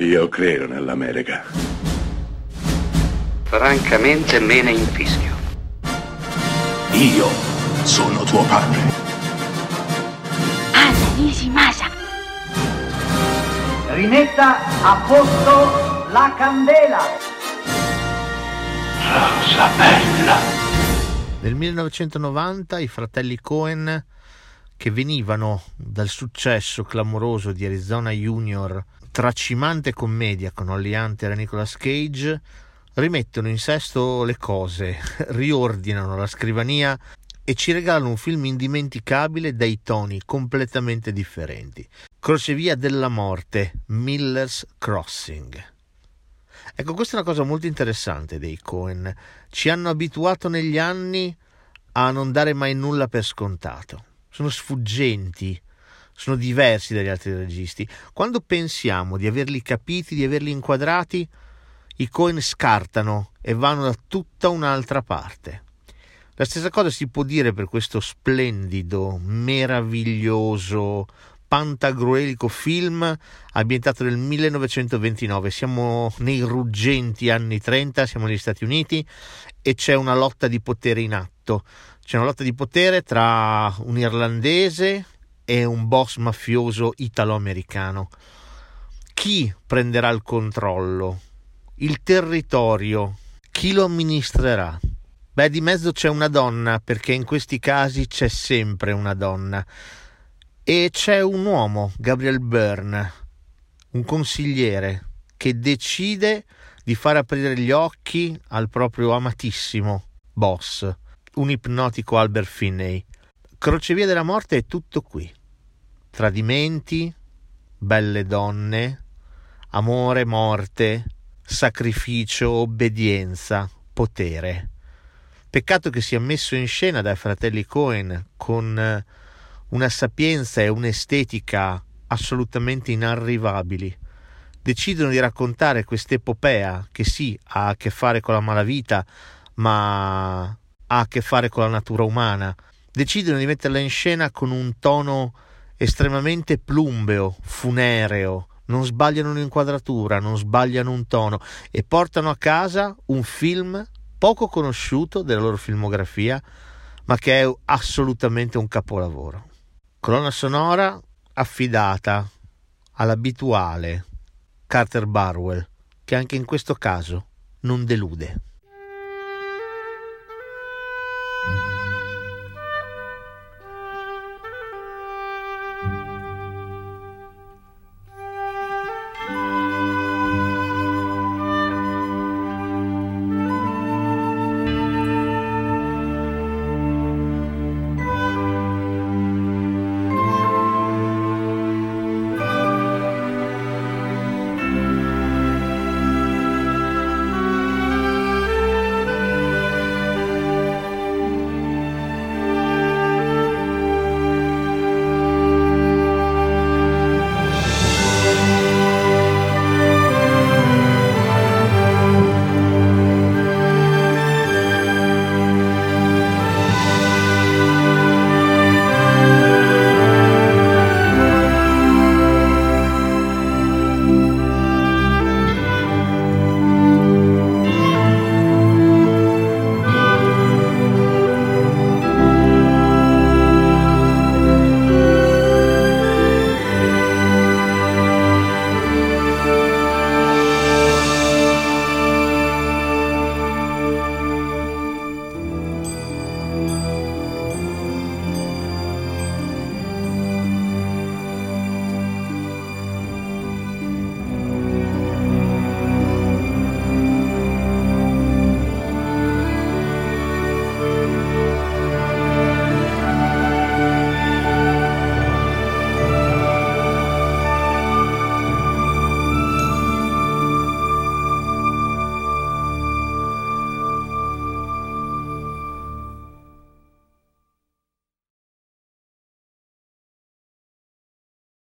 Io credo nell'America. Francamente me ne infischio. Io sono tuo padre. Anna Nishimasa. Rimetta a posto la candela. Rosa bella. Nel 1990 i fratelli Cohen, che venivano dal successo clamoroso di Arizona Junior, tracimante commedia con Holly Hunter e Nicolas Cage, rimettono in sesto le cose, riordinano la scrivania e ci regalano un film indimenticabile dai toni completamente differenti. Crocevia della morte, Miller's Crossing. Ecco, questa è una cosa molto interessante dei Cohen. Ci hanno abituato negli anni a non dare mai nulla per scontato. Sono sfuggenti, sono diversi dagli altri registi. Quando pensiamo di averli capiti, di averli inquadrati, i Cohen scartano e vanno da tutta un'altra parte. La stessa cosa si può dire per questo splendido, meraviglioso, pantagruelico film ambientato nel 1929. Siamo nei ruggenti anni 30, siamo negli Stati Uniti e c'è una lotta di potere in atto. C'è una lotta di potere tra un irlandese e un boss mafioso italo-americano. Chi prenderà il controllo? Il territorio? Chi lo amministrerà? Beh, di mezzo c'è una donna, perché in questi casi c'è sempre una donna. E c'è un uomo, Gabriel Byrne, un consigliere, che decide di far aprire gli occhi al proprio amatissimo boss, un ipnotico Albert Finney. Crocevia della morte è tutto qui. Tradimenti, belle donne, amore, morte, sacrificio, obbedienza, potere. Peccato che sia messo in scena dai fratelli Cohen con una sapienza e un'estetica assolutamente inarrivabili. Decidono di raccontare quest'epopea che sì ha a che fare con la malavita, ma ha a che fare con la natura umana. Decidono di metterla in scena con un tono estremamente plumbeo, funereo, non sbagliano un'inquadratura, non sbagliano un tono e portano a casa un film poco conosciuto della loro filmografia, ma che è assolutamente un capolavoro. Colonna sonora affidata all'abituale Carter Barwell, che anche in questo caso non delude.